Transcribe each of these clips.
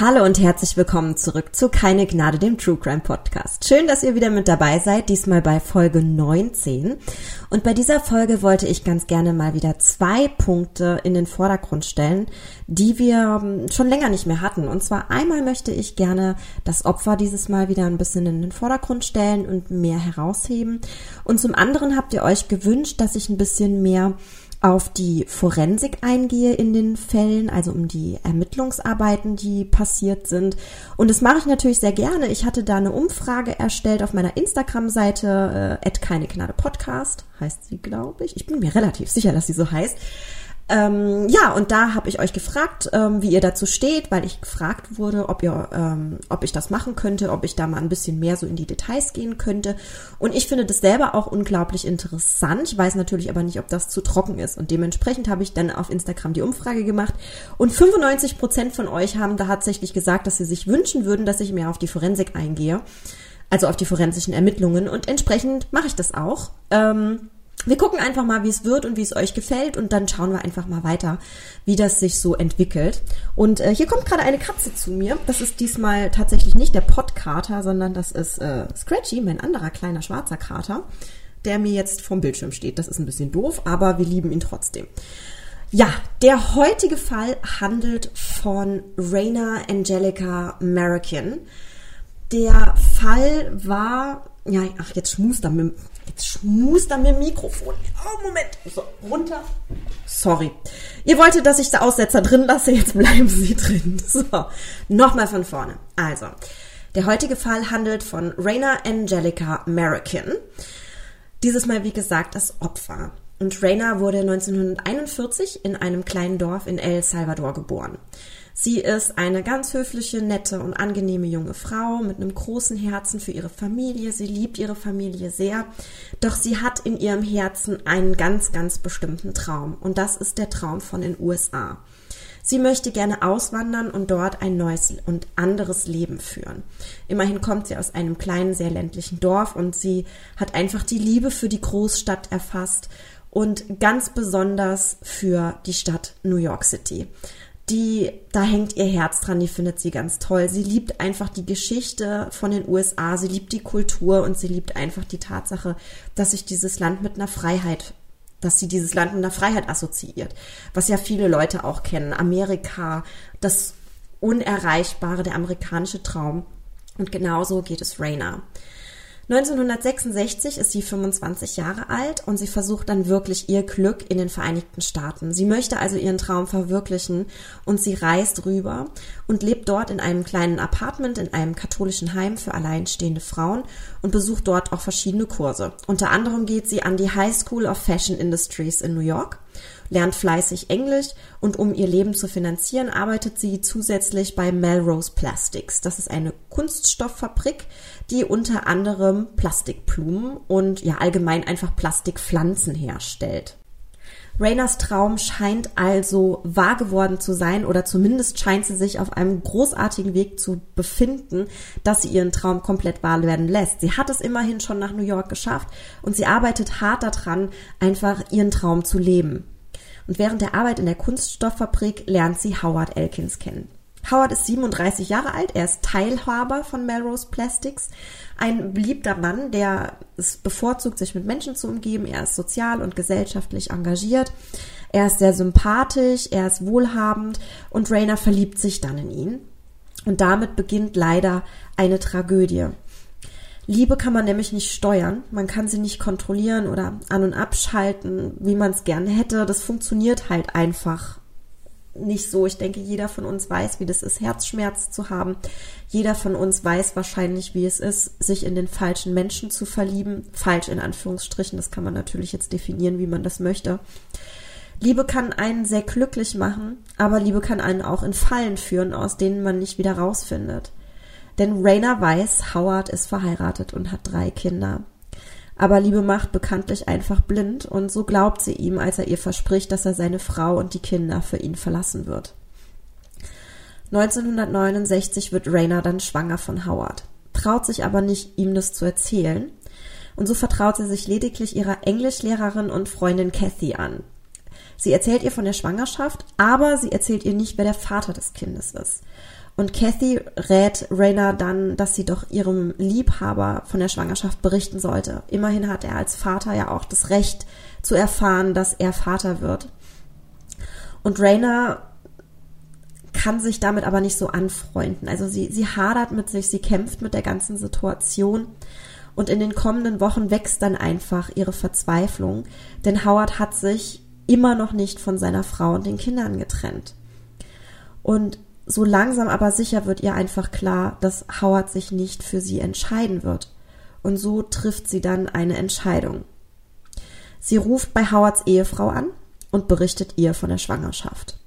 Hallo und herzlich willkommen zurück zu Keine Gnade, dem True Crime Podcast. Schön, dass ihr wieder mit dabei seid, diesmal bei Folge 19. Und bei dieser Folge wollte ich ganz gerne mal wieder zwei Punkte in den Vordergrund stellen, die wir ähm, schon länger nicht mehr hatten. Und zwar einmal möchte ich gerne das Opfer dieses Mal wieder ein bisschen in den Vordergrund stellen und mehr herausheben. Und zum anderen habt ihr euch gewünscht, dass ich ein bisschen mehr auf die Forensik eingehe in den Fällen, also um die Ermittlungsarbeiten, die passiert sind. Und das mache ich natürlich sehr gerne. Ich hatte da eine Umfrage erstellt auf meiner Instagram-Seite, äh, keine Gnade Podcast, heißt sie, glaube ich. Ich bin mir relativ sicher, dass sie so heißt. Ähm, ja, und da habe ich euch gefragt, ähm, wie ihr dazu steht, weil ich gefragt wurde, ob ihr, ähm, ob ich das machen könnte, ob ich da mal ein bisschen mehr so in die Details gehen könnte. Und ich finde das selber auch unglaublich interessant. Ich weiß natürlich aber nicht, ob das zu trocken ist. Und dementsprechend habe ich dann auf Instagram die Umfrage gemacht. Und 95 Prozent von euch haben da tatsächlich gesagt, dass sie sich wünschen würden, dass ich mehr auf die Forensik eingehe. Also auf die forensischen Ermittlungen. Und entsprechend mache ich das auch. Ähm, wir gucken einfach mal, wie es wird und wie es euch gefällt und dann schauen wir einfach mal weiter, wie das sich so entwickelt. Und äh, hier kommt gerade eine Katze zu mir. Das ist diesmal tatsächlich nicht der Podkater, sondern das ist äh, Scratchy, mein anderer kleiner schwarzer Kater, der mir jetzt vom Bildschirm steht. Das ist ein bisschen doof, aber wir lieben ihn trotzdem. Ja, der heutige Fall handelt von Raina Angelica American. Der Fall war, ja, ach, jetzt schmust er mit, Jetzt schmust er dem Mikrofon. Oh, Moment. So, runter. Sorry. Ihr wolltet, dass ich den Aussetzer drin lasse, jetzt bleiben sie drin. So, nochmal von vorne. Also, der heutige Fall handelt von Raina Angelica American. Dieses Mal, wie gesagt, das Opfer. Und Raina wurde 1941 in einem kleinen Dorf in El Salvador geboren. Sie ist eine ganz höfliche, nette und angenehme junge Frau mit einem großen Herzen für ihre Familie. Sie liebt ihre Familie sehr. Doch sie hat in ihrem Herzen einen ganz, ganz bestimmten Traum. Und das ist der Traum von den USA. Sie möchte gerne auswandern und dort ein neues und anderes Leben führen. Immerhin kommt sie aus einem kleinen, sehr ländlichen Dorf und sie hat einfach die Liebe für die Großstadt erfasst und ganz besonders für die Stadt New York City die, da hängt ihr Herz dran, die findet sie ganz toll. Sie liebt einfach die Geschichte von den USA, sie liebt die Kultur und sie liebt einfach die Tatsache, dass sich dieses Land mit einer Freiheit, dass sie dieses Land mit einer Freiheit assoziiert. Was ja viele Leute auch kennen. Amerika, das Unerreichbare, der amerikanische Traum. Und genauso geht es Raina. 1966 ist sie 25 Jahre alt und sie versucht dann wirklich ihr Glück in den Vereinigten Staaten. Sie möchte also ihren Traum verwirklichen und sie reist rüber und lebt dort in einem kleinen Apartment in einem katholischen Heim für alleinstehende Frauen und besucht dort auch verschiedene Kurse. Unter anderem geht sie an die High School of Fashion Industries in New York lernt fleißig Englisch und um ihr Leben zu finanzieren, arbeitet sie zusätzlich bei Melrose Plastics. Das ist eine Kunststofffabrik, die unter anderem Plastikblumen und ja allgemein einfach Plastikpflanzen herstellt. Rainas Traum scheint also wahr geworden zu sein oder zumindest scheint sie sich auf einem großartigen Weg zu befinden, dass sie ihren Traum komplett wahr werden lässt. Sie hat es immerhin schon nach New York geschafft und sie arbeitet hart daran, einfach ihren Traum zu leben und während der Arbeit in der Kunststofffabrik lernt sie Howard Elkins kennen. Howard ist 37 Jahre alt, er ist Teilhaber von Melrose Plastics, ein beliebter Mann, der es bevorzugt, sich mit Menschen zu umgeben, er ist sozial und gesellschaftlich engagiert, er ist sehr sympathisch, er ist wohlhabend und Rainer verliebt sich dann in ihn. Und damit beginnt leider eine Tragödie. Liebe kann man nämlich nicht steuern. Man kann sie nicht kontrollieren oder an- und abschalten, wie man es gerne hätte. Das funktioniert halt einfach nicht so. Ich denke, jeder von uns weiß, wie das ist, Herzschmerz zu haben. Jeder von uns weiß wahrscheinlich, wie es ist, sich in den falschen Menschen zu verlieben. Falsch in Anführungsstrichen. Das kann man natürlich jetzt definieren, wie man das möchte. Liebe kann einen sehr glücklich machen, aber Liebe kann einen auch in Fallen führen, aus denen man nicht wieder rausfindet. Denn Rainer weiß, Howard ist verheiratet und hat drei Kinder. Aber Liebe macht bekanntlich einfach blind und so glaubt sie ihm, als er ihr verspricht, dass er seine Frau und die Kinder für ihn verlassen wird. 1969 wird Rainer dann schwanger von Howard, traut sich aber nicht, ihm das zu erzählen. Und so vertraut sie sich lediglich ihrer Englischlehrerin und Freundin Kathy an. Sie erzählt ihr von der Schwangerschaft, aber sie erzählt ihr nicht, wer der Vater des Kindes ist. Und Kathy rät Raina dann, dass sie doch ihrem Liebhaber von der Schwangerschaft berichten sollte. Immerhin hat er als Vater ja auch das Recht zu erfahren, dass er Vater wird. Und Raina kann sich damit aber nicht so anfreunden. Also sie, sie hadert mit sich, sie kämpft mit der ganzen Situation. Und in den kommenden Wochen wächst dann einfach ihre Verzweiflung, denn Howard hat sich immer noch nicht von seiner Frau und den Kindern getrennt. Und so langsam aber sicher wird ihr einfach klar, dass Howard sich nicht für sie entscheiden wird. Und so trifft sie dann eine Entscheidung. Sie ruft bei Howards Ehefrau an und berichtet ihr von der Schwangerschaft.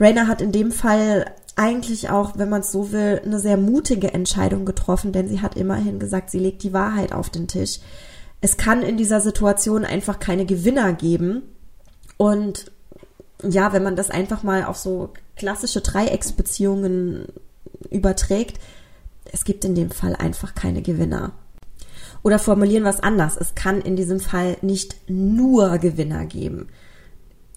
Rainer hat in dem Fall eigentlich auch, wenn man es so will, eine sehr mutige Entscheidung getroffen, denn sie hat immerhin gesagt, sie legt die Wahrheit auf den Tisch. Es kann in dieser Situation einfach keine Gewinner geben. Und ja, wenn man das einfach mal auf so klassische Dreiecksbeziehungen überträgt, es gibt in dem Fall einfach keine Gewinner. Oder formulieren wir es anders. Es kann in diesem Fall nicht nur Gewinner geben.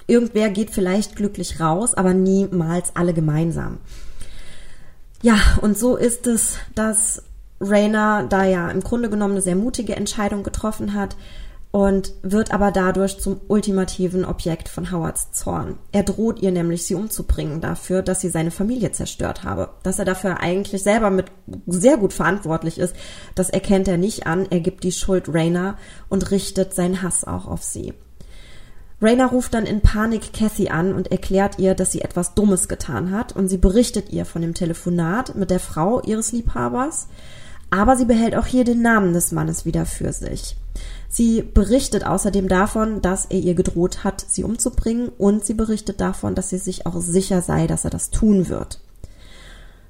Irgendwer geht vielleicht glücklich raus, aber niemals alle gemeinsam. Ja, und so ist es, dass Rainer da ja im Grunde genommen eine sehr mutige Entscheidung getroffen hat, und wird aber dadurch zum ultimativen Objekt von Howards Zorn. Er droht ihr nämlich, sie umzubringen dafür, dass sie seine Familie zerstört habe. Dass er dafür eigentlich selber mit sehr gut verantwortlich ist, das erkennt er nicht an. Er gibt die Schuld Rainer und richtet seinen Hass auch auf sie. Rainer ruft dann in Panik Cathy an und erklärt ihr, dass sie etwas Dummes getan hat und sie berichtet ihr von dem Telefonat mit der Frau ihres Liebhabers, aber sie behält auch hier den Namen des Mannes wieder für sich. Sie berichtet außerdem davon, dass er ihr gedroht hat, sie umzubringen und sie berichtet davon, dass sie sich auch sicher sei, dass er das tun wird.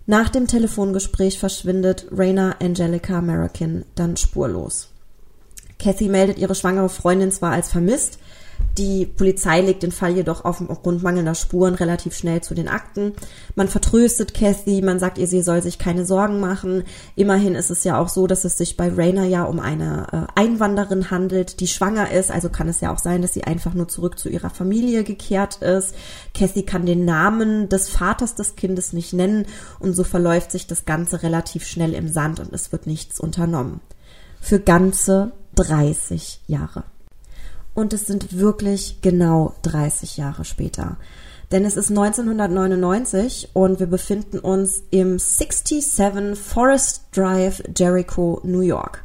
Nach dem Telefongespräch verschwindet Raina Angelica American dann spurlos. Kathy meldet ihre schwangere Freundin zwar als vermisst, die Polizei legt den Fall jedoch aufgrund mangelnder Spuren relativ schnell zu den Akten. Man vertröstet Kathy, man sagt ihr, sie soll sich keine Sorgen machen. Immerhin ist es ja auch so, dass es sich bei Rainer ja um eine äh, Einwanderin handelt, die schwanger ist. Also kann es ja auch sein, dass sie einfach nur zurück zu ihrer Familie gekehrt ist. Kathy kann den Namen des Vaters des Kindes nicht nennen und so verläuft sich das Ganze relativ schnell im Sand und es wird nichts unternommen. Für ganze 30 Jahre und es sind wirklich genau 30 Jahre später. Denn es ist 1999 und wir befinden uns im 67 Forest Drive, Jericho, New York.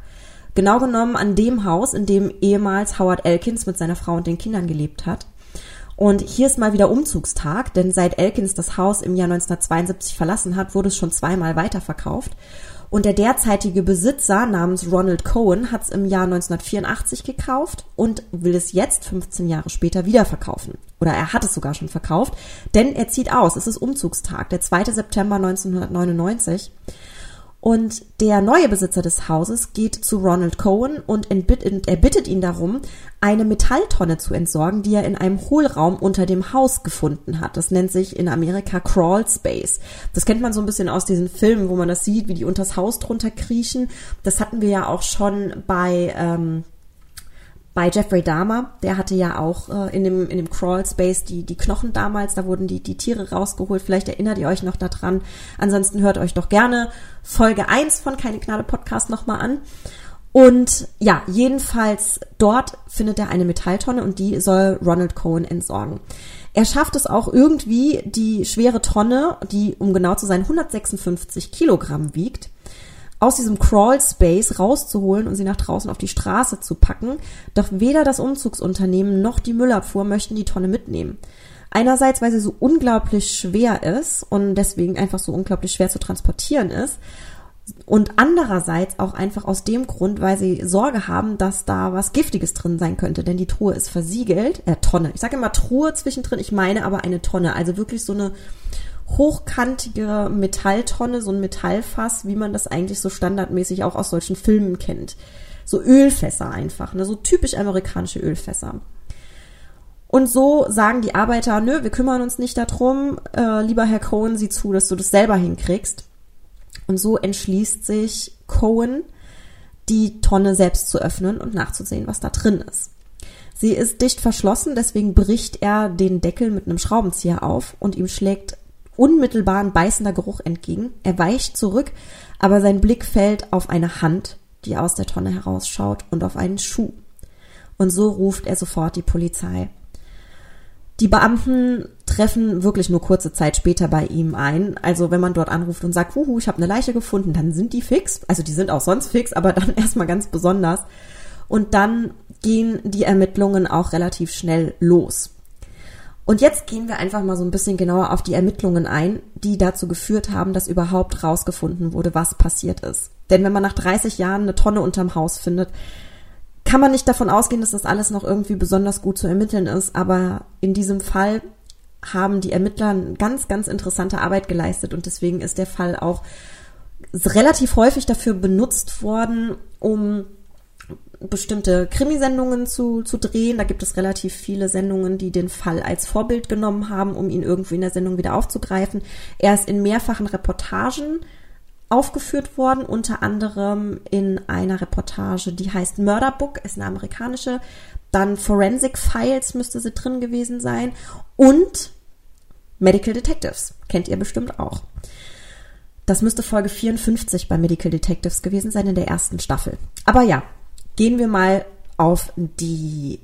Genau genommen an dem Haus, in dem ehemals Howard Elkins mit seiner Frau und den Kindern gelebt hat. Und hier ist mal wieder Umzugstag, denn seit Elkins das Haus im Jahr 1972 verlassen hat, wurde es schon zweimal weiterverkauft. Und der derzeitige Besitzer namens Ronald Cohen hat es im Jahr 1984 gekauft und will es jetzt 15 Jahre später wieder verkaufen. Oder er hat es sogar schon verkauft, denn er zieht aus. Es ist Umzugstag, der 2. September 1999. Und der neue Besitzer des Hauses geht zu Ronald Cohen und er bittet ihn darum, eine Metalltonne zu entsorgen, die er in einem Hohlraum unter dem Haus gefunden hat. Das nennt sich in Amerika Crawl Space. Das kennt man so ein bisschen aus diesen Filmen, wo man das sieht, wie die unters Haus drunter kriechen. Das hatten wir ja auch schon bei ähm, bei Jeffrey Dahmer, der hatte ja auch äh, in dem in dem Crawl Space die die Knochen damals, da wurden die die Tiere rausgeholt. Vielleicht erinnert ihr euch noch daran. Ansonsten hört euch doch gerne Folge 1 von keine Gnade Podcast nochmal an. Und ja, jedenfalls dort findet er eine Metalltonne und die soll Ronald Cohen entsorgen. Er schafft es auch irgendwie, die schwere Tonne, die um genau zu sein 156 Kilogramm wiegt, aus diesem Crawl Space rauszuholen und sie nach draußen auf die Straße zu packen. Doch weder das Umzugsunternehmen noch die Müllabfuhr möchten die Tonne mitnehmen. Einerseits, weil sie so unglaublich schwer ist und deswegen einfach so unglaublich schwer zu transportieren ist. Und andererseits auch einfach aus dem Grund, weil sie Sorge haben, dass da was Giftiges drin sein könnte, denn die Truhe ist versiegelt, äh, Tonne. Ich sage immer Truhe zwischendrin, ich meine aber eine Tonne, also wirklich so eine hochkantige Metalltonne, so ein Metallfass, wie man das eigentlich so standardmäßig auch aus solchen Filmen kennt. So Ölfässer einfach, ne, so typisch amerikanische Ölfässer. Und so sagen die Arbeiter, nö, wir kümmern uns nicht darum, äh, lieber Herr Cohen, sieh zu, dass du das selber hinkriegst. Und so entschließt sich Cohen, die Tonne selbst zu öffnen und nachzusehen, was da drin ist. Sie ist dicht verschlossen, deswegen bricht er den Deckel mit einem Schraubenzieher auf und ihm schlägt unmittelbar ein beißender Geruch entgegen. Er weicht zurück, aber sein Blick fällt auf eine Hand, die aus der Tonne herausschaut und auf einen Schuh. Und so ruft er sofort die Polizei. Die Beamten treffen wirklich nur kurze Zeit später bei ihm ein. Also wenn man dort anruft und sagt, huhu, ich habe eine Leiche gefunden, dann sind die fix. Also die sind auch sonst fix, aber dann erstmal ganz besonders. Und dann gehen die Ermittlungen auch relativ schnell los. Und jetzt gehen wir einfach mal so ein bisschen genauer auf die Ermittlungen ein, die dazu geführt haben, dass überhaupt rausgefunden wurde, was passiert ist. Denn wenn man nach 30 Jahren eine Tonne unterm Haus findet, kann man nicht davon ausgehen, dass das alles noch irgendwie besonders gut zu ermitteln ist, aber in diesem Fall haben die Ermittler ganz, ganz interessante Arbeit geleistet und deswegen ist der Fall auch relativ häufig dafür benutzt worden, um bestimmte Krimisendungen zu, zu drehen. Da gibt es relativ viele Sendungen, die den Fall als Vorbild genommen haben, um ihn irgendwie in der Sendung wieder aufzugreifen. Er ist in mehrfachen Reportagen aufgeführt worden, unter anderem in einer Reportage, die heißt Murder Book, ist eine amerikanische, dann Forensic Files müsste sie drin gewesen sein und Medical Detectives, kennt ihr bestimmt auch. Das müsste Folge 54 bei Medical Detectives gewesen sein in der ersten Staffel. Aber ja, gehen wir mal auf die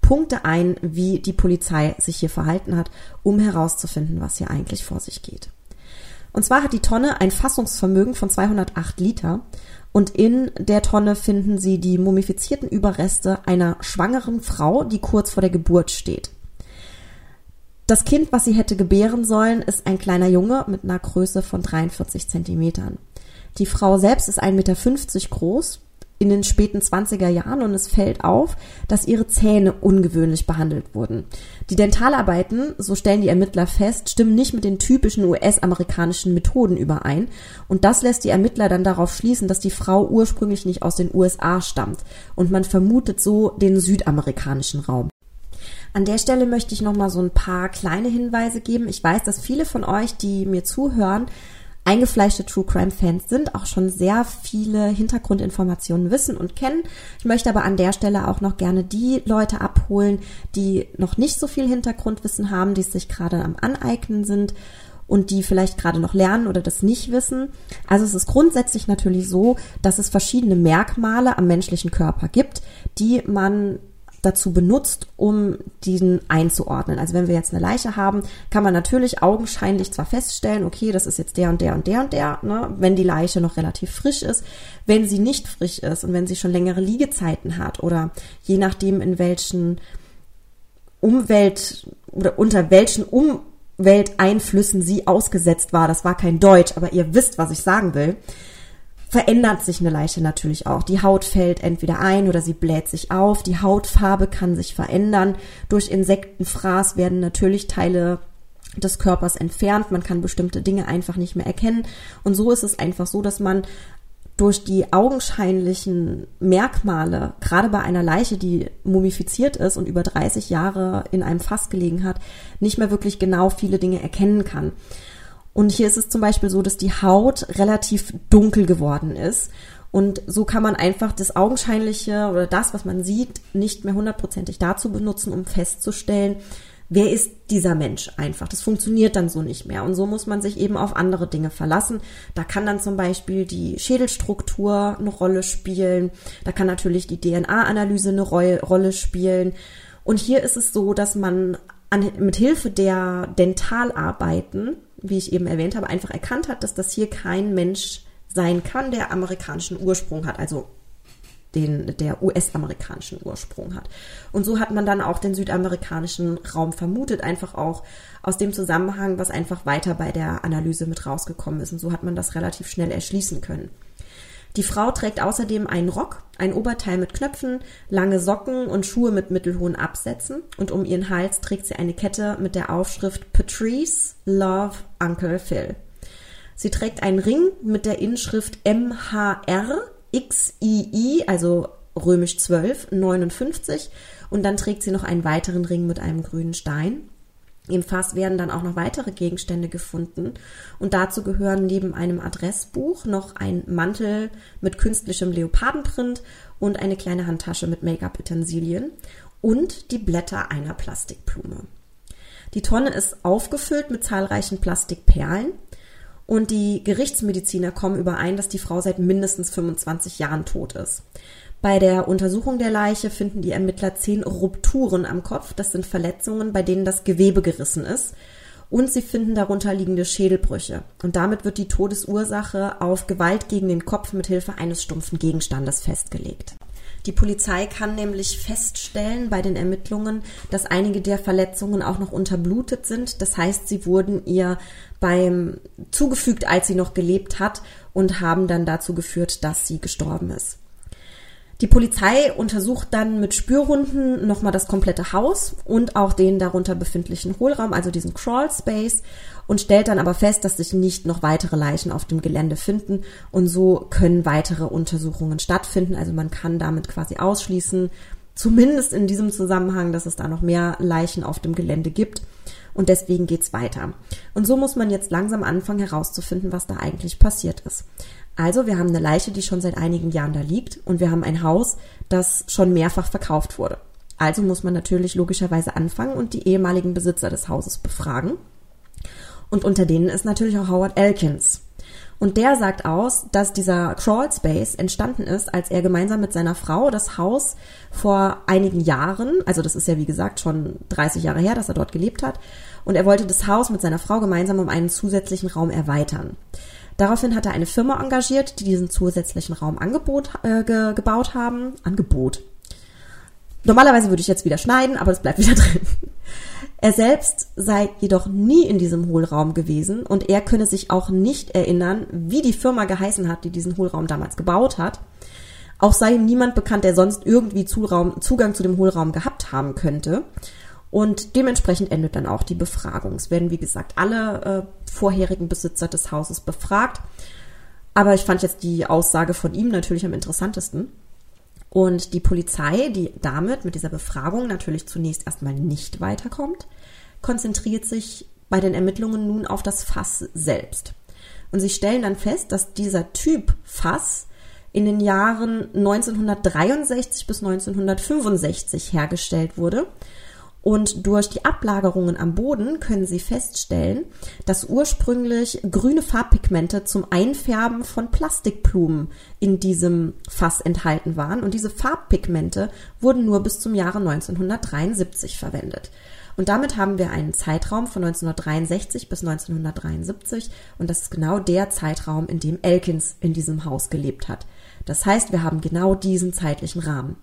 Punkte ein, wie die Polizei sich hier verhalten hat, um herauszufinden, was hier eigentlich vor sich geht. Und zwar hat die Tonne ein Fassungsvermögen von 208 Liter und in der Tonne finden sie die mumifizierten Überreste einer schwangeren Frau, die kurz vor der Geburt steht. Das Kind, was sie hätte gebären sollen, ist ein kleiner Junge mit einer Größe von 43 Zentimetern. Die Frau selbst ist 1,50 Meter groß in den späten 20er Jahren und es fällt auf, dass ihre Zähne ungewöhnlich behandelt wurden. Die Dentalarbeiten, so stellen die Ermittler fest, stimmen nicht mit den typischen US-amerikanischen Methoden überein und das lässt die Ermittler dann darauf schließen, dass die Frau ursprünglich nicht aus den USA stammt und man vermutet so den südamerikanischen Raum. An der Stelle möchte ich noch mal so ein paar kleine Hinweise geben. Ich weiß, dass viele von euch, die mir zuhören, eingefleischte True Crime Fans sind, auch schon sehr viele Hintergrundinformationen wissen und kennen. Ich möchte aber an der Stelle auch noch gerne die Leute abholen, die noch nicht so viel Hintergrundwissen haben, die sich gerade am Aneignen sind und die vielleicht gerade noch lernen oder das nicht wissen. Also es ist grundsätzlich natürlich so, dass es verschiedene Merkmale am menschlichen Körper gibt, die man dazu benutzt, um diesen einzuordnen. Also wenn wir jetzt eine Leiche haben, kann man natürlich augenscheinlich zwar feststellen, okay, das ist jetzt der und der und der und der, ne, wenn die Leiche noch relativ frisch ist. Wenn sie nicht frisch ist und wenn sie schon längere Liegezeiten hat oder je nachdem in welchen Umwelt oder unter welchen Umwelteinflüssen sie ausgesetzt war, das war kein Deutsch, aber ihr wisst, was ich sagen will, verändert sich eine Leiche natürlich auch. Die Haut fällt entweder ein oder sie bläht sich auf. Die Hautfarbe kann sich verändern. Durch Insektenfraß werden natürlich Teile des Körpers entfernt. Man kann bestimmte Dinge einfach nicht mehr erkennen. Und so ist es einfach so, dass man durch die augenscheinlichen Merkmale, gerade bei einer Leiche, die mumifiziert ist und über 30 Jahre in einem Fass gelegen hat, nicht mehr wirklich genau viele Dinge erkennen kann. Und hier ist es zum Beispiel so, dass die Haut relativ dunkel geworden ist. Und so kann man einfach das Augenscheinliche oder das, was man sieht, nicht mehr hundertprozentig dazu benutzen, um festzustellen, wer ist dieser Mensch einfach. Das funktioniert dann so nicht mehr. Und so muss man sich eben auf andere Dinge verlassen. Da kann dann zum Beispiel die Schädelstruktur eine Rolle spielen. Da kann natürlich die DNA-Analyse eine Rolle spielen. Und hier ist es so, dass man an, mit Hilfe der Dentalarbeiten wie ich eben erwähnt habe, einfach erkannt hat, dass das hier kein Mensch sein kann, der amerikanischen Ursprung hat, also den, der US-amerikanischen Ursprung hat. Und so hat man dann auch den südamerikanischen Raum vermutet, einfach auch aus dem Zusammenhang, was einfach weiter bei der Analyse mit rausgekommen ist. Und so hat man das relativ schnell erschließen können. Die Frau trägt außerdem einen Rock, ein Oberteil mit Knöpfen, lange Socken und Schuhe mit mittelhohen Absätzen und um ihren Hals trägt sie eine Kette mit der Aufschrift Patrice Love Uncle Phil. Sie trägt einen Ring mit der Inschrift MHR XII, also römisch 12, 59 und dann trägt sie noch einen weiteren Ring mit einem grünen Stein. Im Fass werden dann auch noch weitere Gegenstände gefunden und dazu gehören neben einem Adressbuch noch ein Mantel mit künstlichem Leopardenprint und eine kleine Handtasche mit Make-up-Utensilien und die Blätter einer Plastikblume. Die Tonne ist aufgefüllt mit zahlreichen Plastikperlen und die Gerichtsmediziner kommen überein, dass die Frau seit mindestens 25 Jahren tot ist. Bei der Untersuchung der Leiche finden die Ermittler zehn Rupturen am Kopf. Das sind Verletzungen, bei denen das Gewebe gerissen ist. Und sie finden darunter liegende Schädelbrüche. Und damit wird die Todesursache auf Gewalt gegen den Kopf mit Hilfe eines stumpfen Gegenstandes festgelegt. Die Polizei kann nämlich feststellen bei den Ermittlungen, dass einige der Verletzungen auch noch unterblutet sind. Das heißt, sie wurden ihr beim zugefügt, als sie noch gelebt hat und haben dann dazu geführt, dass sie gestorben ist. Die Polizei untersucht dann mit Spürhunden nochmal das komplette Haus und auch den darunter befindlichen Hohlraum, also diesen Crawl Space, und stellt dann aber fest, dass sich nicht noch weitere Leichen auf dem Gelände finden und so können weitere Untersuchungen stattfinden. Also man kann damit quasi ausschließen, zumindest in diesem Zusammenhang, dass es da noch mehr Leichen auf dem Gelände gibt. Und deswegen geht's weiter. Und so muss man jetzt langsam anfangen herauszufinden, was da eigentlich passiert ist. Also, wir haben eine Leiche, die schon seit einigen Jahren da liegt und wir haben ein Haus, das schon mehrfach verkauft wurde. Also muss man natürlich logischerweise anfangen und die ehemaligen Besitzer des Hauses befragen. Und unter denen ist natürlich auch Howard Elkins. Und der sagt aus, dass dieser Crawl Space entstanden ist, als er gemeinsam mit seiner Frau das Haus vor einigen Jahren, also das ist ja wie gesagt schon 30 Jahre her, dass er dort gelebt hat, und er wollte das Haus mit seiner Frau gemeinsam um einen zusätzlichen Raum erweitern. Daraufhin hat er eine Firma engagiert, die diesen zusätzlichen Raum Angebot, äh, ge, gebaut haben. Angebot. Normalerweise würde ich jetzt wieder schneiden, aber es bleibt wieder drin. Er selbst sei jedoch nie in diesem Hohlraum gewesen und er könne sich auch nicht erinnern, wie die Firma geheißen hat, die diesen Hohlraum damals gebaut hat. Auch sei ihm niemand bekannt, der sonst irgendwie Zugang zu dem Hohlraum gehabt haben könnte. Und dementsprechend endet dann auch die Befragung. Es werden, wie gesagt, alle äh, vorherigen Besitzer des Hauses befragt. Aber ich fand jetzt die Aussage von ihm natürlich am interessantesten. Und die Polizei, die damit mit dieser Befragung natürlich zunächst erstmal nicht weiterkommt, konzentriert sich bei den Ermittlungen nun auf das Fass selbst. Und sie stellen dann fest, dass dieser Typ Fass in den Jahren 1963 bis 1965 hergestellt wurde und durch die Ablagerungen am Boden können Sie feststellen, dass ursprünglich grüne Farbpigmente zum Einfärben von Plastikblumen in diesem Fass enthalten waren. Und diese Farbpigmente wurden nur bis zum Jahre 1973 verwendet. Und damit haben wir einen Zeitraum von 1963 bis 1973. Und das ist genau der Zeitraum, in dem Elkins in diesem Haus gelebt hat. Das heißt, wir haben genau diesen zeitlichen Rahmen.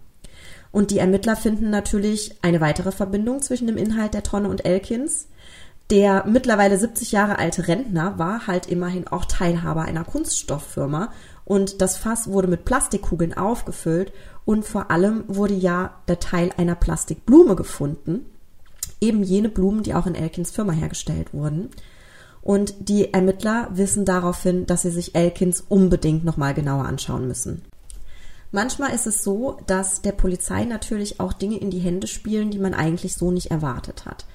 Und die Ermittler finden natürlich eine weitere Verbindung zwischen dem Inhalt der Tonne und Elkins. Der mittlerweile 70 Jahre alte Rentner war halt immerhin auch Teilhaber einer Kunststofffirma und das Fass wurde mit Plastikkugeln aufgefüllt und vor allem wurde ja der Teil einer Plastikblume gefunden. Eben jene Blumen, die auch in Elkins Firma hergestellt wurden. Und die Ermittler wissen daraufhin, dass sie sich Elkins unbedingt nochmal genauer anschauen müssen. Manchmal ist es so, dass der Polizei natürlich auch Dinge in die Hände spielen, die man eigentlich so nicht erwartet hat.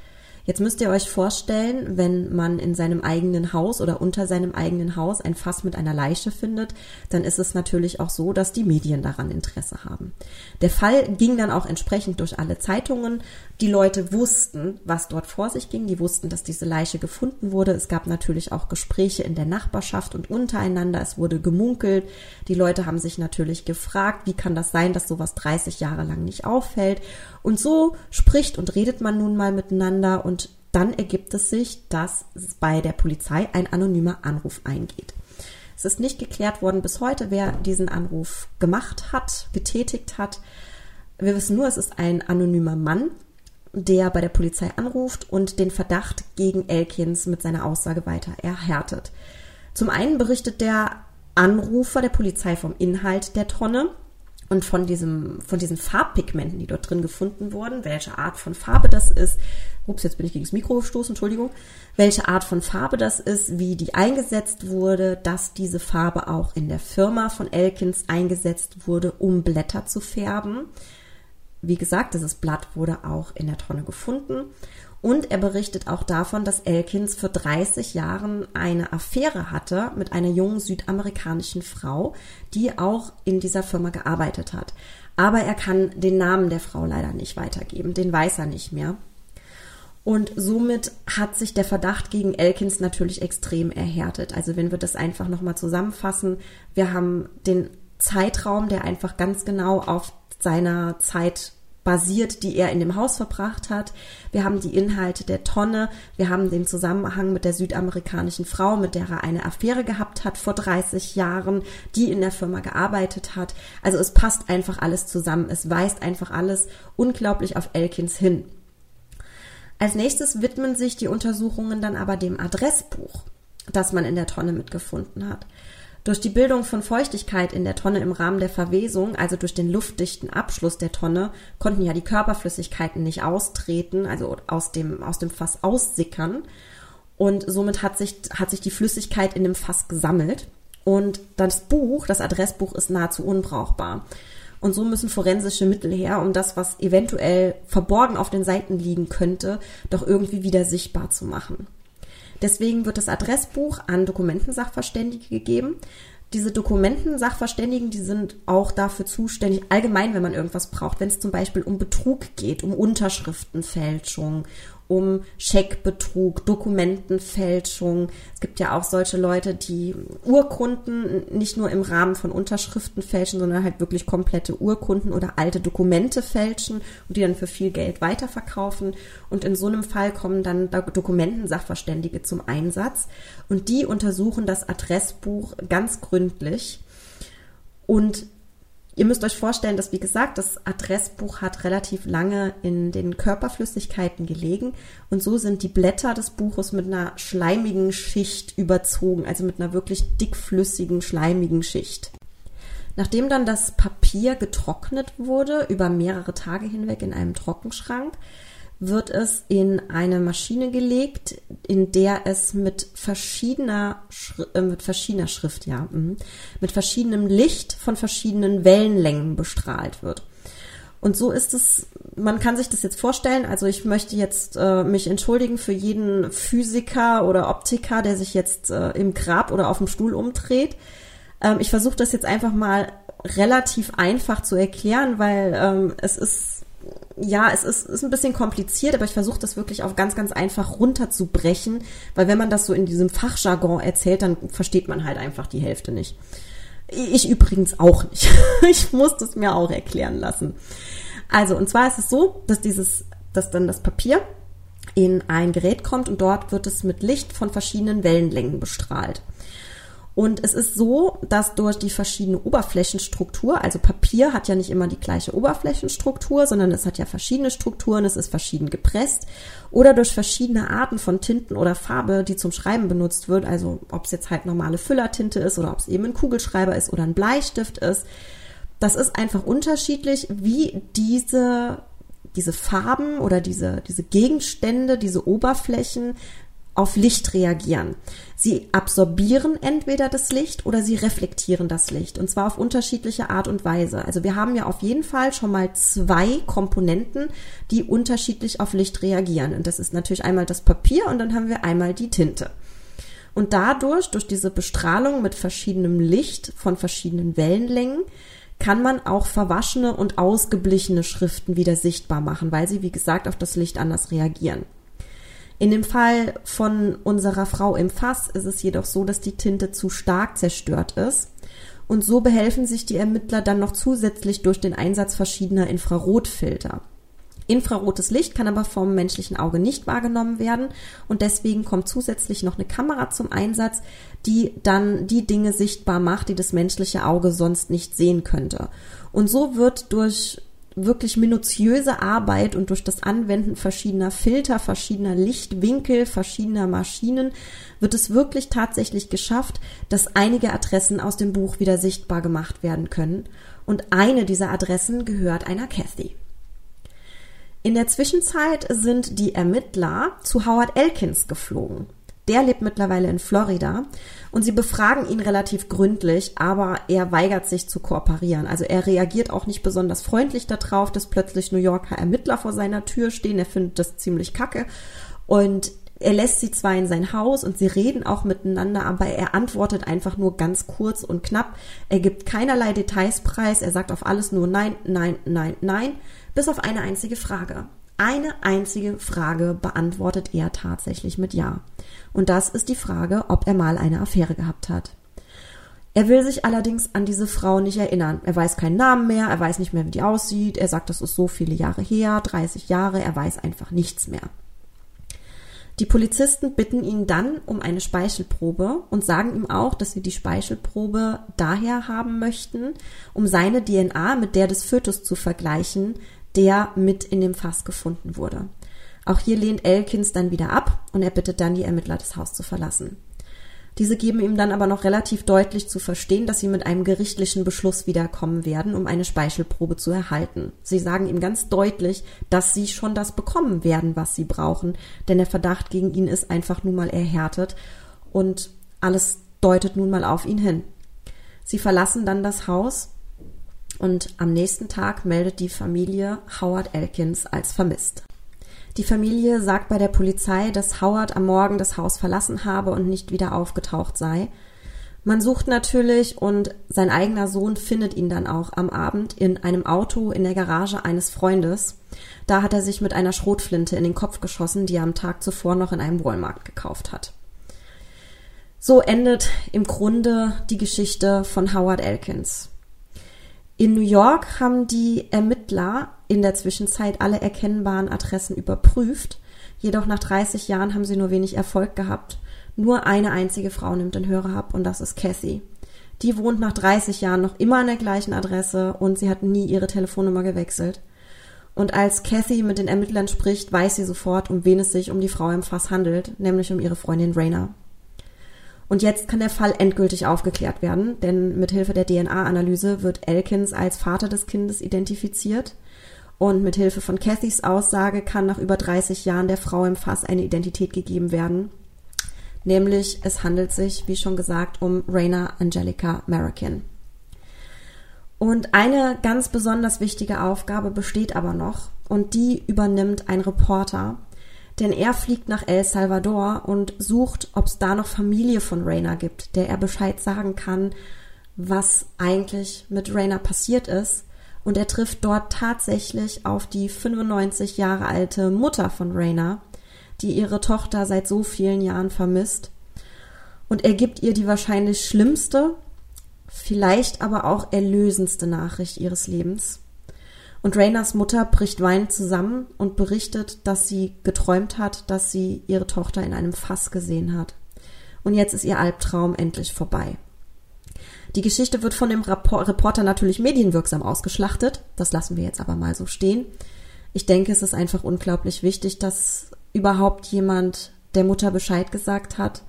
Jetzt müsst ihr euch vorstellen, wenn man in seinem eigenen Haus oder unter seinem eigenen Haus ein Fass mit einer Leiche findet, dann ist es natürlich auch so, dass die Medien daran Interesse haben. Der Fall ging dann auch entsprechend durch alle Zeitungen. Die Leute wussten, was dort vor sich ging. Die wussten, dass diese Leiche gefunden wurde. Es gab natürlich auch Gespräche in der Nachbarschaft und untereinander. Es wurde gemunkelt. Die Leute haben sich natürlich gefragt, wie kann das sein, dass sowas 30 Jahre lang nicht auffällt? Und so spricht und redet man nun mal miteinander und dann ergibt es sich, dass bei der Polizei ein anonymer Anruf eingeht. Es ist nicht geklärt worden bis heute, wer diesen Anruf gemacht hat, getätigt hat. Wir wissen nur, es ist ein anonymer Mann, der bei der Polizei anruft und den Verdacht gegen Elkins mit seiner Aussage weiter erhärtet. Zum einen berichtet der Anrufer der Polizei vom Inhalt der Tonne und von diesem, von diesen Farbpigmenten, die dort drin gefunden wurden, welche Art von Farbe das ist. Ups, jetzt bin ich gegen das Mikro gestoßen, Entschuldigung. Welche Art von Farbe das ist, wie die eingesetzt wurde, dass diese Farbe auch in der Firma von Elkins eingesetzt wurde, um Blätter zu färben. Wie gesagt, dieses Blatt wurde auch in der Tonne gefunden. Und er berichtet auch davon, dass Elkins für 30 Jahren eine Affäre hatte mit einer jungen südamerikanischen Frau, die auch in dieser Firma gearbeitet hat. Aber er kann den Namen der Frau leider nicht weitergeben, den weiß er nicht mehr. Und somit hat sich der Verdacht gegen Elkins natürlich extrem erhärtet. Also wenn wir das einfach nochmal zusammenfassen, wir haben den Zeitraum, der einfach ganz genau auf seiner Zeit basiert, die er in dem Haus verbracht hat. Wir haben die Inhalte der Tonne. Wir haben den Zusammenhang mit der südamerikanischen Frau, mit der er eine Affäre gehabt hat vor 30 Jahren, die in der Firma gearbeitet hat. Also es passt einfach alles zusammen. Es weist einfach alles unglaublich auf Elkins hin. Als nächstes widmen sich die Untersuchungen dann aber dem Adressbuch, das man in der Tonne mitgefunden hat. Durch die Bildung von Feuchtigkeit in der Tonne im Rahmen der Verwesung, also durch den luftdichten Abschluss der Tonne, konnten ja die Körperflüssigkeiten nicht austreten, also aus dem, aus dem Fass aussickern. Und somit hat sich, hat sich die Flüssigkeit in dem Fass gesammelt. Und das Buch, das Adressbuch, ist nahezu unbrauchbar. Und so müssen forensische Mittel her, um das, was eventuell verborgen auf den Seiten liegen könnte, doch irgendwie wieder sichtbar zu machen. Deswegen wird das Adressbuch an Dokumentensachverständige gegeben. Diese Dokumentensachverständigen, die sind auch dafür zuständig, allgemein, wenn man irgendwas braucht, wenn es zum Beispiel um Betrug geht, um Unterschriftenfälschung, um Scheckbetrug, Dokumentenfälschung. Es gibt ja auch solche Leute, die Urkunden nicht nur im Rahmen von Unterschriften fälschen, sondern halt wirklich komplette Urkunden oder alte Dokumente fälschen und die dann für viel Geld weiterverkaufen. Und in so einem Fall kommen dann Dokumentensachverständige zum Einsatz und die untersuchen das Adressbuch ganz gründlich und Ihr müsst euch vorstellen, dass, wie gesagt, das Adressbuch hat relativ lange in den Körperflüssigkeiten gelegen und so sind die Blätter des Buches mit einer schleimigen Schicht überzogen, also mit einer wirklich dickflüssigen, schleimigen Schicht. Nachdem dann das Papier getrocknet wurde, über mehrere Tage hinweg in einem Trockenschrank, wird es in eine Maschine gelegt, in der es mit verschiedener, Schri äh, mit verschiedener Schrift, ja, mh, mit verschiedenem Licht von verschiedenen Wellenlängen bestrahlt wird. Und so ist es, man kann sich das jetzt vorstellen, also ich möchte jetzt äh, mich entschuldigen für jeden Physiker oder Optiker, der sich jetzt äh, im Grab oder auf dem Stuhl umdreht. Ähm, ich versuche das jetzt einfach mal relativ einfach zu erklären, weil ähm, es ist ja, es ist, ist ein bisschen kompliziert, aber ich versuche das wirklich auf ganz, ganz einfach runterzubrechen, weil wenn man das so in diesem Fachjargon erzählt, dann versteht man halt einfach die Hälfte nicht. Ich übrigens auch nicht. ich muss das mir auch erklären lassen. Also, und zwar ist es so, dass dieses, dass dann das Papier in ein Gerät kommt und dort wird es mit Licht von verschiedenen Wellenlängen bestrahlt. Und es ist so, dass durch die verschiedene Oberflächenstruktur, also Papier hat ja nicht immer die gleiche Oberflächenstruktur, sondern es hat ja verschiedene Strukturen, es ist verschieden gepresst oder durch verschiedene Arten von Tinten oder Farbe, die zum Schreiben benutzt wird, also ob es jetzt halt normale Füllertinte ist oder ob es eben ein Kugelschreiber ist oder ein Bleistift ist. Das ist einfach unterschiedlich, wie diese diese Farben oder diese, diese Gegenstände, diese Oberflächen auf Licht reagieren. Sie absorbieren entweder das Licht oder sie reflektieren das Licht und zwar auf unterschiedliche Art und Weise. Also wir haben ja auf jeden Fall schon mal zwei Komponenten, die unterschiedlich auf Licht reagieren und das ist natürlich einmal das Papier und dann haben wir einmal die Tinte. Und dadurch, durch diese Bestrahlung mit verschiedenem Licht von verschiedenen Wellenlängen, kann man auch verwaschene und ausgeblichene Schriften wieder sichtbar machen, weil sie, wie gesagt, auf das Licht anders reagieren. In dem Fall von unserer Frau im Fass ist es jedoch so, dass die Tinte zu stark zerstört ist. Und so behelfen sich die Ermittler dann noch zusätzlich durch den Einsatz verschiedener Infrarotfilter. Infrarotes Licht kann aber vom menschlichen Auge nicht wahrgenommen werden und deswegen kommt zusätzlich noch eine Kamera zum Einsatz, die dann die Dinge sichtbar macht, die das menschliche Auge sonst nicht sehen könnte. Und so wird durch wirklich minutiöse Arbeit und durch das Anwenden verschiedener Filter, verschiedener Lichtwinkel, verschiedener Maschinen wird es wirklich tatsächlich geschafft, dass einige Adressen aus dem Buch wieder sichtbar gemacht werden können. Und eine dieser Adressen gehört einer Kathy. In der Zwischenzeit sind die Ermittler zu Howard Elkins geflogen. Der lebt mittlerweile in Florida und sie befragen ihn relativ gründlich, aber er weigert sich zu kooperieren. Also er reagiert auch nicht besonders freundlich darauf, dass plötzlich New Yorker Ermittler vor seiner Tür stehen. Er findet das ziemlich kacke und er lässt sie zwar in sein Haus und sie reden auch miteinander, aber er antwortet einfach nur ganz kurz und knapp. Er gibt keinerlei Details preis. Er sagt auf alles nur nein, nein, nein, nein, bis auf eine einzige Frage. Eine einzige Frage beantwortet er tatsächlich mit Ja. Und das ist die Frage, ob er mal eine Affäre gehabt hat. Er will sich allerdings an diese Frau nicht erinnern. Er weiß keinen Namen mehr, er weiß nicht mehr, wie die aussieht. Er sagt, das ist so viele Jahre her, 30 Jahre, er weiß einfach nichts mehr. Die Polizisten bitten ihn dann um eine Speichelprobe und sagen ihm auch, dass sie die Speichelprobe daher haben möchten, um seine DNA mit der des Fötus zu vergleichen, der mit in dem Fass gefunden wurde. Auch hier lehnt Elkins dann wieder ab und er bittet dann die Ermittler, das Haus zu verlassen. Diese geben ihm dann aber noch relativ deutlich zu verstehen, dass sie mit einem gerichtlichen Beschluss wiederkommen werden, um eine Speichelprobe zu erhalten. Sie sagen ihm ganz deutlich, dass sie schon das bekommen werden, was sie brauchen, denn der Verdacht gegen ihn ist einfach nun mal erhärtet und alles deutet nun mal auf ihn hin. Sie verlassen dann das Haus und am nächsten Tag meldet die Familie Howard Elkins als vermisst. Die Familie sagt bei der Polizei, dass Howard am Morgen das Haus verlassen habe und nicht wieder aufgetaucht sei. Man sucht natürlich und sein eigener Sohn findet ihn dann auch am Abend in einem Auto in der Garage eines Freundes. Da hat er sich mit einer Schrotflinte in den Kopf geschossen, die er am Tag zuvor noch in einem Walmart gekauft hat. So endet im Grunde die Geschichte von Howard Elkins. In New York haben die Ermittler in der Zwischenzeit alle erkennbaren Adressen überprüft. Jedoch nach 30 Jahren haben sie nur wenig Erfolg gehabt. Nur eine einzige Frau nimmt den Hörer ab und das ist Cathy. Die wohnt nach 30 Jahren noch immer an der gleichen Adresse und sie hat nie ihre Telefonnummer gewechselt. Und als Cathy mit den Ermittlern spricht, weiß sie sofort, um wen es sich um die Frau im Fass handelt, nämlich um ihre Freundin Raina. Und jetzt kann der Fall endgültig aufgeklärt werden, denn mit Hilfe der DNA-Analyse wird Elkins als Vater des Kindes identifiziert und mit Hilfe von Cathys Aussage kann nach über 30 Jahren der Frau im Fass eine Identität gegeben werden. Nämlich es handelt sich, wie schon gesagt, um Raina Angelica American. Und eine ganz besonders wichtige Aufgabe besteht aber noch und die übernimmt ein Reporter, denn er fliegt nach El Salvador und sucht, ob es da noch Familie von Raina gibt, der er Bescheid sagen kann, was eigentlich mit Raina passiert ist und er trifft dort tatsächlich auf die 95 Jahre alte Mutter von Raina, die ihre Tochter seit so vielen Jahren vermisst. Und er gibt ihr die wahrscheinlich schlimmste, vielleicht aber auch erlösendste Nachricht ihres Lebens. Und Rainas Mutter bricht weinend zusammen und berichtet, dass sie geträumt hat, dass sie ihre Tochter in einem Fass gesehen hat. Und jetzt ist ihr Albtraum endlich vorbei. Die Geschichte wird von dem Reporter natürlich medienwirksam ausgeschlachtet. Das lassen wir jetzt aber mal so stehen. Ich denke, es ist einfach unglaublich wichtig, dass überhaupt jemand der Mutter Bescheid gesagt hat.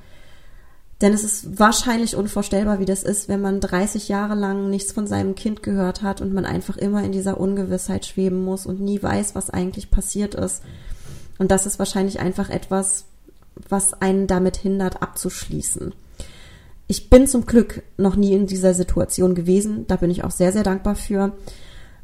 Denn es ist wahrscheinlich unvorstellbar, wie das ist, wenn man 30 Jahre lang nichts von seinem Kind gehört hat und man einfach immer in dieser Ungewissheit schweben muss und nie weiß, was eigentlich passiert ist. Und das ist wahrscheinlich einfach etwas, was einen damit hindert, abzuschließen. Ich bin zum Glück noch nie in dieser Situation gewesen. Da bin ich auch sehr, sehr dankbar für.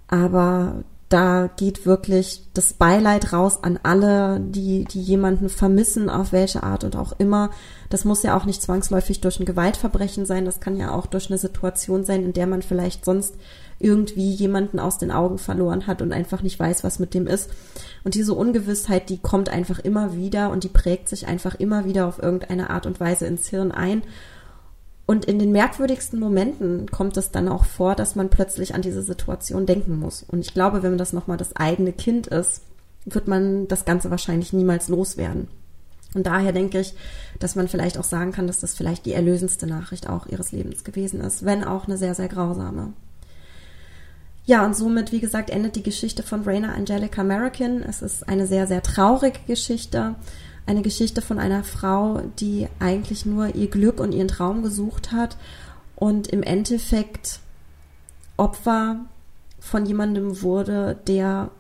Aber da geht wirklich das Beileid raus an alle, die, die jemanden vermissen, auf welche Art und auch immer. Das muss ja auch nicht zwangsläufig durch ein Gewaltverbrechen sein. Das kann ja auch durch eine Situation sein, in der man vielleicht sonst irgendwie jemanden aus den Augen verloren hat und einfach nicht weiß, was mit dem ist. Und diese Ungewissheit, die kommt einfach immer wieder und die prägt sich einfach immer wieder auf irgendeine Art und Weise ins Hirn ein. Und in den merkwürdigsten Momenten kommt es dann auch vor, dass man plötzlich an diese Situation denken muss. Und ich glaube, wenn das nochmal das eigene Kind ist, wird man das Ganze wahrscheinlich niemals loswerden. Und daher denke ich, dass man vielleicht auch sagen kann, dass das vielleicht die erlösendste Nachricht auch ihres Lebens gewesen ist, wenn auch eine sehr, sehr grausame. Ja, und somit, wie gesagt, endet die Geschichte von Raina Angelica American. Es ist eine sehr, sehr traurige Geschichte eine Geschichte von einer Frau, die eigentlich nur ihr Glück und ihren Traum gesucht hat und im Endeffekt Opfer von jemandem wurde, der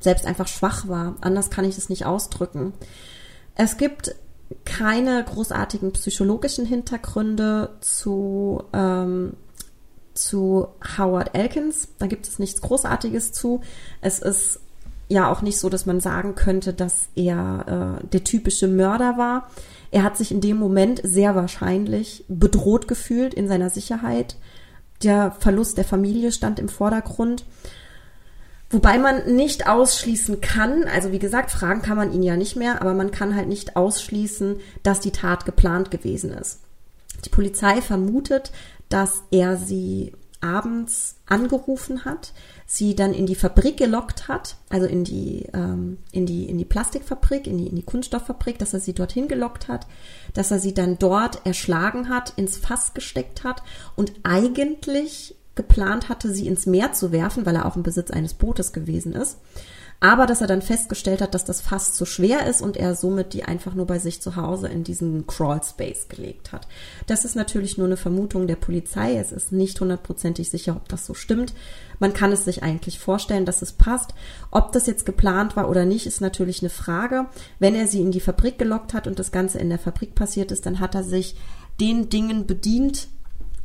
selbst einfach schwach war. Anders kann ich es nicht ausdrücken. Es gibt keine großartigen psychologischen Hintergründe zu, ähm, zu Howard Elkins. Da gibt es nichts Großartiges zu. Es ist ja auch nicht so, dass man sagen könnte, dass er äh, der typische Mörder war. Er hat sich in dem Moment sehr wahrscheinlich bedroht gefühlt in seiner Sicherheit. Der Verlust der Familie stand im Vordergrund. Wobei man nicht ausschließen kann, also wie gesagt, fragen kann man ihn ja nicht mehr, aber man kann halt nicht ausschließen, dass die Tat geplant gewesen ist. Die Polizei vermutet, dass er sie abends angerufen hat, sie dann in die Fabrik gelockt hat, also in die, ähm, in die, in die Plastikfabrik, in die, in die Kunststofffabrik, dass er sie dorthin gelockt hat, dass er sie dann dort erschlagen hat, ins Fass gesteckt hat und eigentlich geplant hatte, sie ins Meer zu werfen, weil er auch im Besitz eines Bootes gewesen ist aber dass er dann festgestellt hat, dass das fast zu schwer ist und er somit die einfach nur bei sich zu Hause in diesen Crawl Space gelegt hat. Das ist natürlich nur eine Vermutung der Polizei. Es ist nicht hundertprozentig sicher, ob das so stimmt. Man kann es sich eigentlich vorstellen, dass es passt. Ob das jetzt geplant war oder nicht, ist natürlich eine Frage. Wenn er sie in die Fabrik gelockt hat und das Ganze in der Fabrik passiert ist, dann hat er sich den Dingen bedient,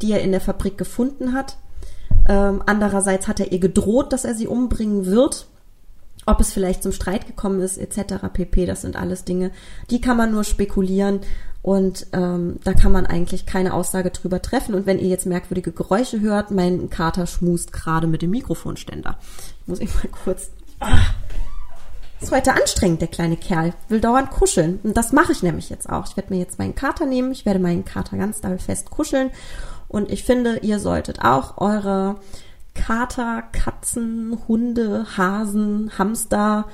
die er in der Fabrik gefunden hat. Ähm, andererseits hat er ihr gedroht, dass er sie umbringen wird ob es vielleicht zum Streit gekommen ist, etc. pp. Das sind alles Dinge, die kann man nur spekulieren und ähm, da kann man eigentlich keine Aussage drüber treffen. Und wenn ihr jetzt merkwürdige Geräusche hört, mein Kater schmust gerade mit dem Mikrofonständer. Muss ich mal kurz. Ah, ist heute anstrengend, der kleine Kerl. Will dauernd kuscheln. Und das mache ich nämlich jetzt auch. Ich werde mir jetzt meinen Kater nehmen. Ich werde meinen Kater ganz doll fest kuscheln. Und ich finde, ihr solltet auch eure Kater, Katzen, Hunde, Hasen, Hamster,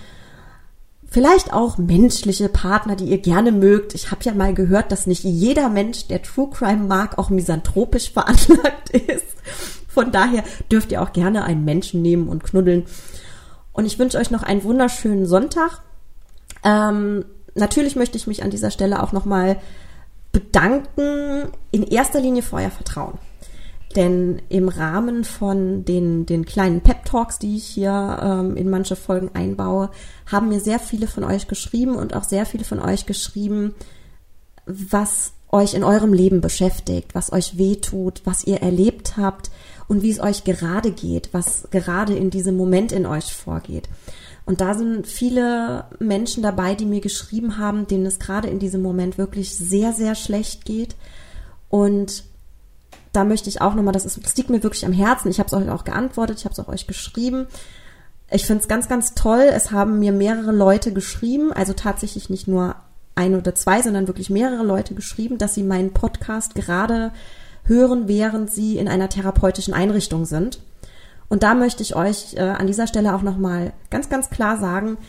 vielleicht auch menschliche Partner, die ihr gerne mögt. Ich habe ja mal gehört, dass nicht jeder Mensch, der True Crime mag, auch misanthropisch veranlagt ist. Von daher dürft ihr auch gerne einen Menschen nehmen und knuddeln. Und ich wünsche euch noch einen wunderschönen Sonntag. Ähm, natürlich möchte ich mich an dieser Stelle auch nochmal bedanken, in erster Linie für euer Vertrauen. Denn im Rahmen von den, den kleinen Pep-Talks, die ich hier ähm, in manche Folgen einbaue, haben mir sehr viele von euch geschrieben und auch sehr viele von euch geschrieben, was euch in eurem Leben beschäftigt, was euch wehtut, was ihr erlebt habt und wie es euch gerade geht, was gerade in diesem Moment in euch vorgeht. Und da sind viele Menschen dabei, die mir geschrieben haben, denen es gerade in diesem Moment wirklich sehr, sehr schlecht geht und da möchte ich auch nochmal, das, ist, das liegt mir wirklich am Herzen. Ich habe es euch auch geantwortet, ich habe es auch euch geschrieben. Ich finde es ganz, ganz toll. Es haben mir mehrere Leute geschrieben, also tatsächlich nicht nur ein oder zwei, sondern wirklich mehrere Leute geschrieben, dass sie meinen Podcast gerade hören, während sie in einer therapeutischen Einrichtung sind. Und da möchte ich euch äh, an dieser Stelle auch nochmal ganz, ganz klar sagen,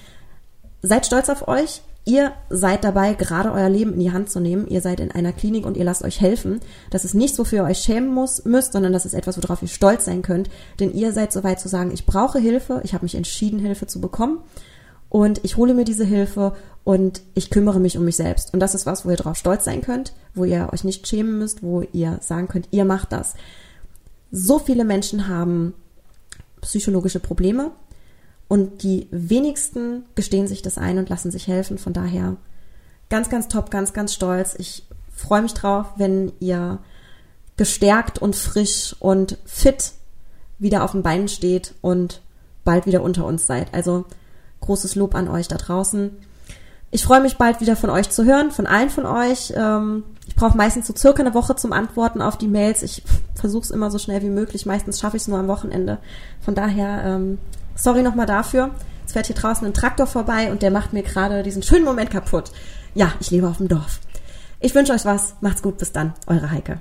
seid stolz auf euch. Ihr seid dabei, gerade euer Leben in die Hand zu nehmen. Ihr seid in einer Klinik und ihr lasst euch helfen. Das ist nichts, wofür ihr euch schämen muss, müsst, sondern das ist etwas, worauf ihr stolz sein könnt. Denn ihr seid so weit zu sagen, ich brauche Hilfe. Ich habe mich entschieden, Hilfe zu bekommen. Und ich hole mir diese Hilfe und ich kümmere mich um mich selbst. Und das ist was, wo ihr drauf stolz sein könnt, wo ihr euch nicht schämen müsst, wo ihr sagen könnt, ihr macht das. So viele Menschen haben psychologische Probleme, und die wenigsten gestehen sich das ein und lassen sich helfen. Von daher ganz, ganz top, ganz, ganz stolz. Ich freue mich drauf, wenn ihr gestärkt und frisch und fit wieder auf den Beinen steht und bald wieder unter uns seid. Also großes Lob an euch da draußen. Ich freue mich bald wieder von euch zu hören, von allen von euch. Ähm, ich brauche meistens so circa eine Woche zum Antworten auf die Mails. Ich versuche es immer so schnell wie möglich. Meistens schaffe ich es nur am Wochenende. Von daher ähm, Sorry nochmal dafür. Es fährt hier draußen ein Traktor vorbei und der macht mir gerade diesen schönen Moment kaputt. Ja, ich lebe auf dem Dorf. Ich wünsche euch was. Macht's gut. Bis dann. Eure Heike.